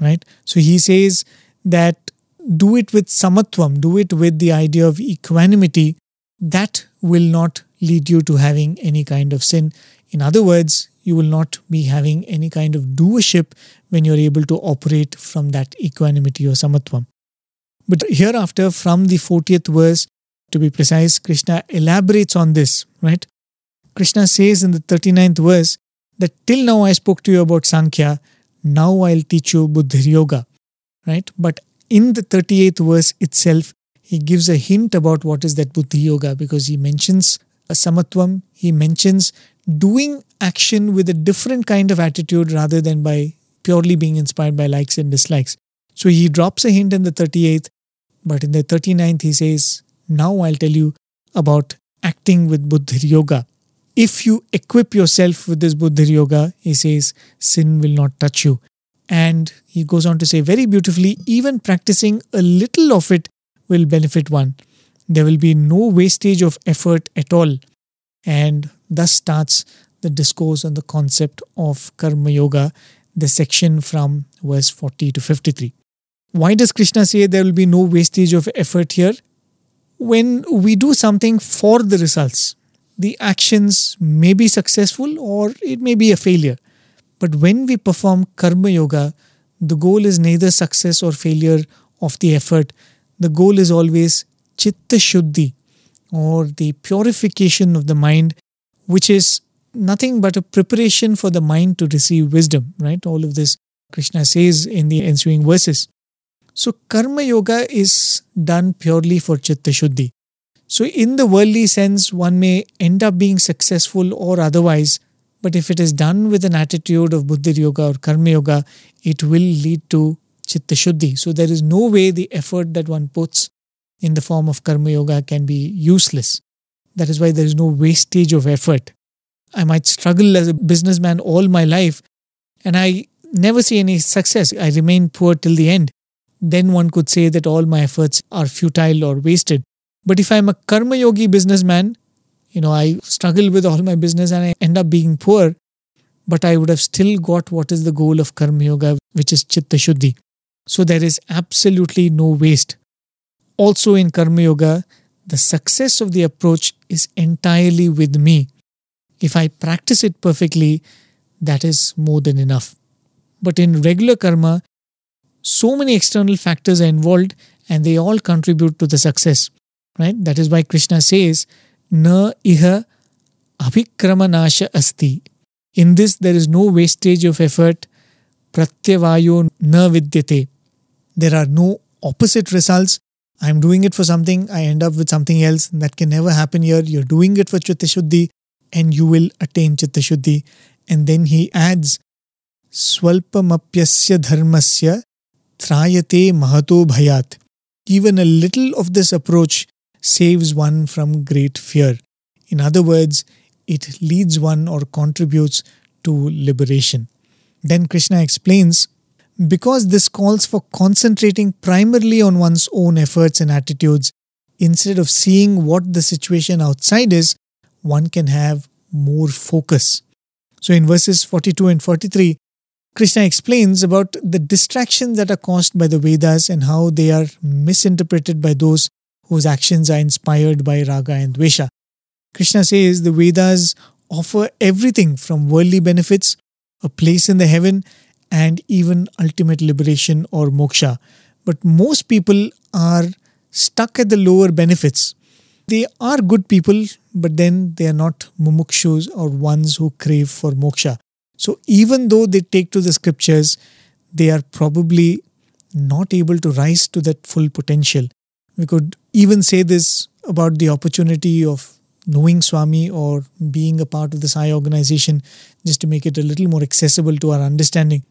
Right? So, he says that do it with samatvam, do it with the idea of equanimity. That will not lead you to having any kind of sin. In other words, you will not be having any kind of doership when you're able to operate from that equanimity or samatvam. But hereafter, from the 40th verse, to be precise, Krishna elaborates on this, right? Krishna says in the 39th verse that till now I spoke to you about Sankhya, now I'll teach you Buddhi Yoga, right? But in the 38th verse itself, he gives a hint about what is that Buddhi Yoga because he mentions samatvam, he mentions doing action with a different kind of attitude rather than by purely being inspired by likes and dislikes. So he drops a hint in the 38th, but in the 39th he says, Now I'll tell you about acting with Buddhi Yoga. If you equip yourself with this Buddhi Yoga, he says, sin will not touch you. And he goes on to say very beautifully, even practicing a little of it will benefit one. There will be no wastage of effort at all. And thus starts the discourse on the concept of Karma Yoga, the section from verse 40 to 53. Why does Krishna say there will be no wastage of effort here? When we do something for the results, the actions may be successful or it may be a failure. But when we perform Karma Yoga, the goal is neither success or failure of the effort. The goal is always Chitta Shuddhi or the purification of the mind which is nothing but a preparation for the mind to receive wisdom, right? All of this Krishna says in the ensuing verses. So, Karma Yoga is done purely for Chitta Shuddhi. So, in the worldly sense, one may end up being successful or otherwise, but if it is done with an attitude of Buddhi Yoga or Karma Yoga, it will lead to Chitta Shuddhi. So, there is no way the effort that one puts in the form of Karma Yoga can be useless. That is why there is no wastage of effort. I might struggle as a businessman all my life and I never see any success. I remain poor till the end. Then one could say that all my efforts are futile or wasted. But if I'm a karma yogi businessman, you know, I struggle with all my business and I end up being poor, but I would have still got what is the goal of karma yoga, which is chitta shuddhi. So there is absolutely no waste. Also in karma yoga, the success of the approach is entirely with me. If I practice it perfectly, that is more than enough. But in regular karma, so many external factors are involved and they all contribute to the success. Right? That is why Krishna says, Na iha abhikramanasha asti. In this, there is no wastage of effort. Pratyavayo na vidyate. There are no opposite results. I'm doing it for something, I end up with something else. That can never happen here. You're doing it for Chitta Shuddhi and you will attain Chitta Shuddhi. And then he adds, Swalpamapyasya dharmasya trayate mahato bhayat. Even a little of this approach saves one from great fear. In other words, it leads one or contributes to liberation. Then Krishna explains because this calls for concentrating primarily on one's own efforts and attitudes, instead of seeing what the situation outside is, one can have more focus. So, in verses 42 and 43, Krishna explains about the distractions that are caused by the Vedas and how they are misinterpreted by those whose actions are inspired by raga and dvesha. Krishna says the Vedas offer everything from worldly benefits, a place in the heaven, and even ultimate liberation or moksha. But most people are stuck at the lower benefits. They are good people, but then they are not mumukshus or ones who crave for moksha. So even though they take to the scriptures, they are probably not able to rise to that full potential. We could even say this about the opportunity of knowing Swami or being a part of the Sai organization just to make it a little more accessible to our understanding.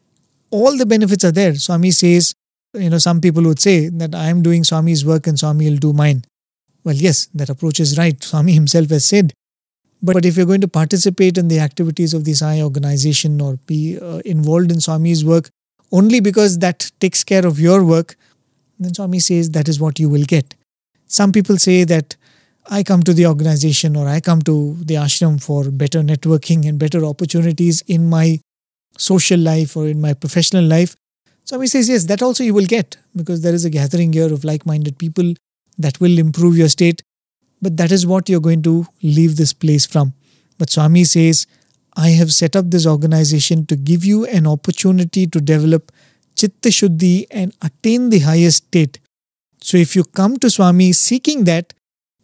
All the benefits are there. Swami says, you know, some people would say that I am doing Swami's work and Swami will do mine. Well, yes, that approach is right. *laughs* Swami himself has said. But if you're going to participate in the activities of the Sai organization or be uh, involved in Swami's work only because that takes care of your work, then Swami says that is what you will get. Some people say that I come to the organization or I come to the ashram for better networking and better opportunities in my social life or in my professional life. Swami says, yes, that also you will get because there is a gathering here of like minded people that will improve your state. But that is what you're going to leave this place from. But Swami says, I have set up this organization to give you an opportunity to develop Chitta Shuddhi and attain the highest state. So if you come to Swami seeking that,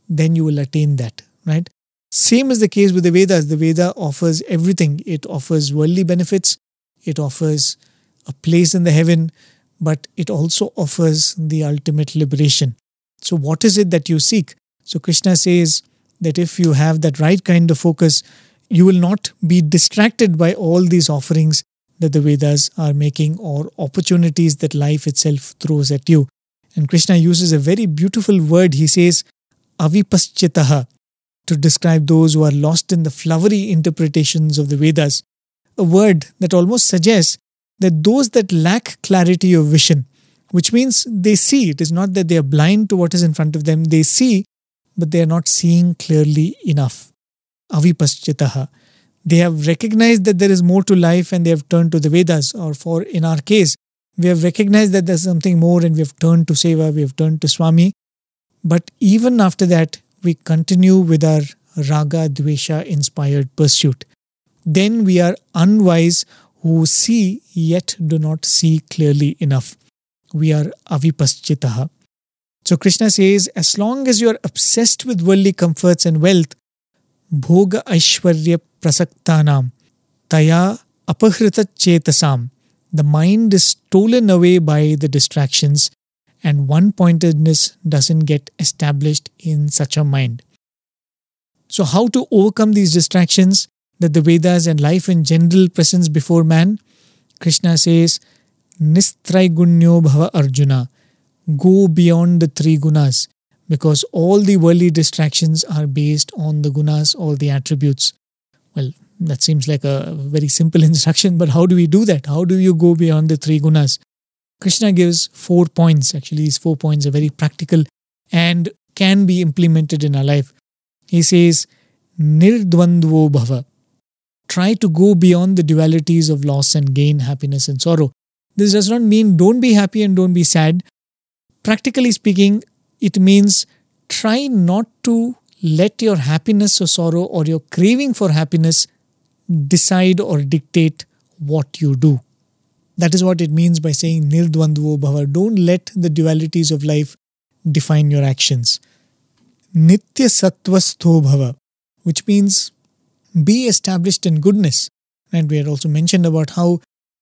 then you will attain that, right? Same is the case with the Vedas. The Veda offers everything. It offers worldly benefits, it offers a place in the heaven, but it also offers the ultimate liberation. So, what is it that you seek? So, Krishna says that if you have that right kind of focus, you will not be distracted by all these offerings that the Vedas are making or opportunities that life itself throws at you. And Krishna uses a very beautiful word. He says, avipaschitaha, to describe those who are lost in the flowery interpretations of the Vedas. A word that almost suggests that those that lack clarity of vision, which means they see, it is not that they are blind to what is in front of them, they see, but they are not seeing clearly enough. Avipaschitaha. They have recognized that there is more to life and they have turned to the Vedas, or for in our case, we have recognized that there's something more and we have turned to Seva, we have turned to Swami. But even after that, we continue with our raga dvesha inspired pursuit. Then we are unwise who see yet do not see clearly enough. We are avipaschitaha. So Krishna says, as long as you are obsessed with worldly comforts and wealth, bhoga aishwarya prasaktanam, taya apahrita chetasam, the mind is stolen away by the distractions and one pointedness doesn't get established in such a mind. So, how to overcome these distractions that the Vedas and life in general presents before man? Krishna says, Nistraigunyo bhava Arjuna. Go beyond the three gunas because all the worldly distractions are based on the gunas, all the attributes. Well, that seems like a very simple *laughs* instruction, but how do we do that? How do you go beyond the three gunas? Krishna gives four points. Actually, these four points are very practical and can be implemented in our life. He says, Nirdvandvo bhava. Try to go beyond the dualities of loss and gain, happiness and sorrow. This does not mean don't be happy and don't be sad. Practically speaking, it means try not to let your happiness or sorrow or your craving for happiness decide or dictate what you do. That is what it means by saying nirdvandvo bhava. Don't let the dualities of life define your actions. Nitya sattvastho bhava, which means be established in goodness. And we had also mentioned about how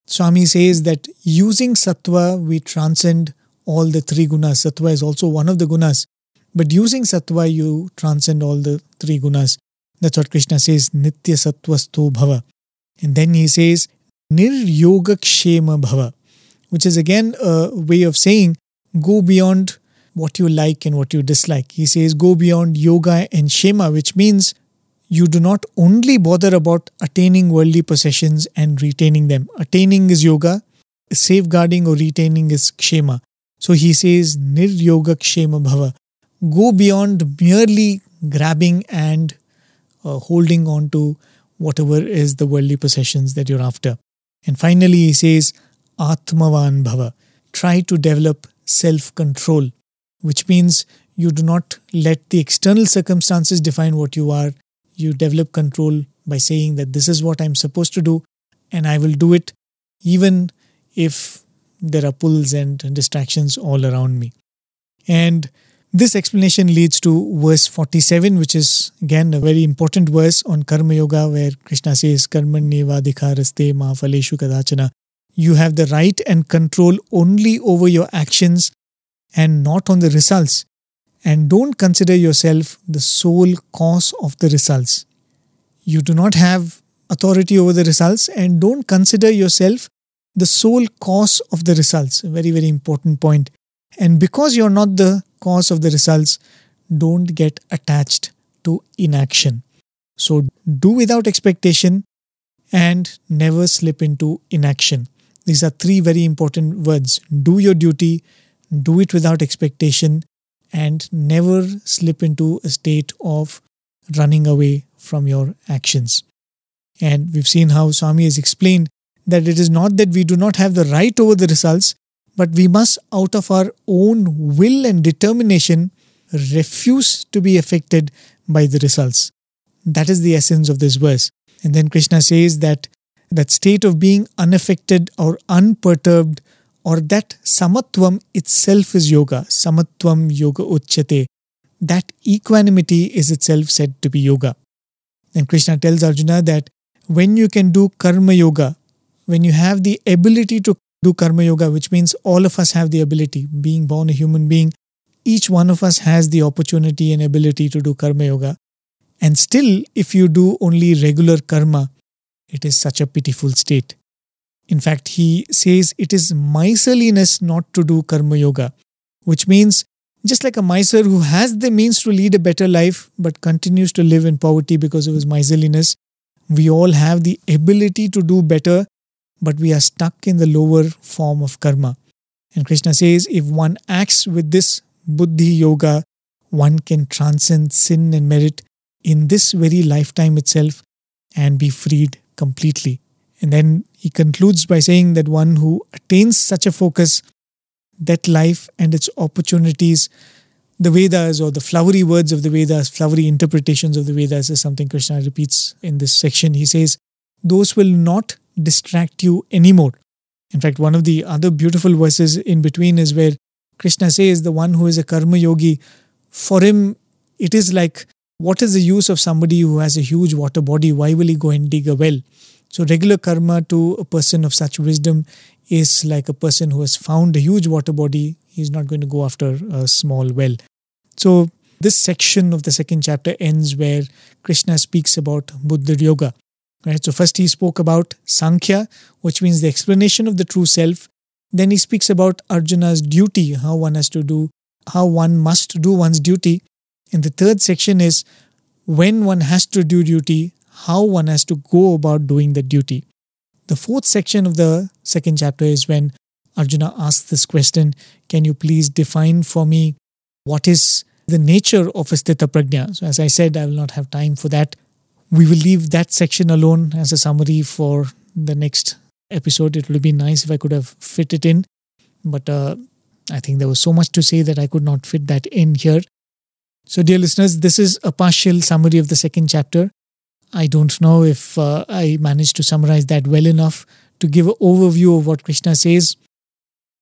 Swami says that using sattva, we transcend all the three gunas. Sattva is also one of the gunas. But using sattva, you transcend all the three gunas. That's what Krishna says, Nitya Sattvastho Bhava. And then he says, Niryogakshema Bhava, which is again a way of saying go beyond what you like and what you dislike. He says go beyond yoga and kshema, which means you do not only bother about attaining worldly possessions and retaining them. Attaining is yoga, safeguarding or retaining is kshema. So he says niryogakshema bhava. Go beyond merely grabbing and uh, holding on to whatever is the worldly possessions that you're after. And finally, he says, Atmavan Bhava. Try to develop self control, which means you do not let the external circumstances define what you are. You develop control by saying that this is what I'm supposed to do and I will do it even if there are pulls and distractions all around me. And this explanation leads to verse 47, which is again a very important verse on Karma Yoga, where Krishna says, Karmanyeva dikaraste ma faleshu kadachana. You have the right and control only over your actions and not on the results. And don't consider yourself the sole cause of the results. You do not have authority over the results and don't consider yourself the sole cause of the results. A very, very important point. And because you're not the cause of the results, don't get attached to inaction. So do without expectation and never slip into inaction. These are three very important words. Do your duty, do it without expectation, and never slip into a state of running away from your actions. And we've seen how Swami has explained that it is not that we do not have the right over the results, but we must, out of our own will and determination, refuse to be affected by the results. That is the essence of this verse. And then Krishna says that that state of being unaffected or unperturbed, or that samatvam itself is yoga. Samatvam yoga uchyate. That equanimity is itself said to be yoga. And Krishna tells Arjuna that when you can do karma yoga, when you have the ability to do karma yoga, which means all of us have the ability, being born a human being, each one of us has the opportunity and ability to do karma yoga. And still, if you do only regular karma, it is such a pitiful state. In fact, he says it is miserliness not to do karma yoga, which means just like a miser who has the means to lead a better life but continues to live in poverty because of his miserliness, we all have the ability to do better but we are stuck in the lower form of karma. And Krishna says if one acts with this buddhi yoga, one can transcend sin and merit in this very lifetime itself and be freed completely. And then he concludes by saying that one who attains such a focus, that life and its opportunities, the Vedas or the flowery words of the Vedas, flowery interpretations of the Vedas is something Krishna repeats in this section. He says, Those will not distract you anymore. In fact, one of the other beautiful verses in between is where Krishna says, The one who is a karma yogi, for him, it is like, what is the use of somebody who has a huge water body? Why will he go and dig a well? So, regular karma to a person of such wisdom is like a person who has found a huge water body. He's not going to go after a small well. So, this section of the second chapter ends where Krishna speaks about Buddhi Yoga. Right? So first he spoke about Sankhya, which means the explanation of the true self. Then he speaks about Arjuna's duty, how one has to do, how one must do one's duty. And the third section is when one has to do duty, how one has to go about doing the duty. The fourth section of the second chapter is when Arjuna asks this question Can you please define for me what is the nature of a Sthita? So, as I said, I will not have time for that we will leave that section alone as a summary for the next episode. It would be nice if I could have fit it in, but uh, I think there was so much to say that I could not fit that in here. So, dear listeners, this is a partial summary of the second chapter. I don't know if uh, I managed to summarize that well enough to give an overview of what Krishna says.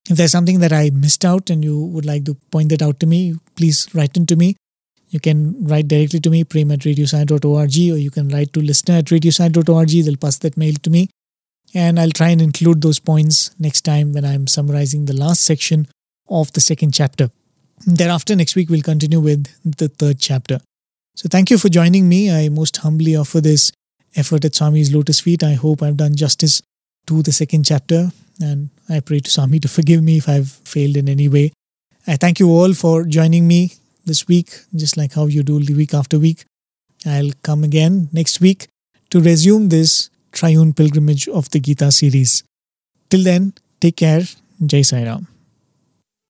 If there's something that I missed out and you would like to point that out to me, please write into me. You can write directly to me, prem at radiosai.org, or you can write to listener at radiosai.org. They'll pass that mail to me. And I'll try and include those points next time when I'm summarizing the last section of the second chapter. Thereafter, next week, we'll continue with the third chapter. So, thank you for joining me. I most humbly offer this effort at Swami's Lotus Feet. I hope I've done justice to the second chapter, and I pray to Swami to forgive me if I've failed in any way. I thank you all for joining me this week, just like how you do the week after week. I'll come again next week to resume this triune pilgrimage of the Gita series. Till then, take care. Jai Sai Ram.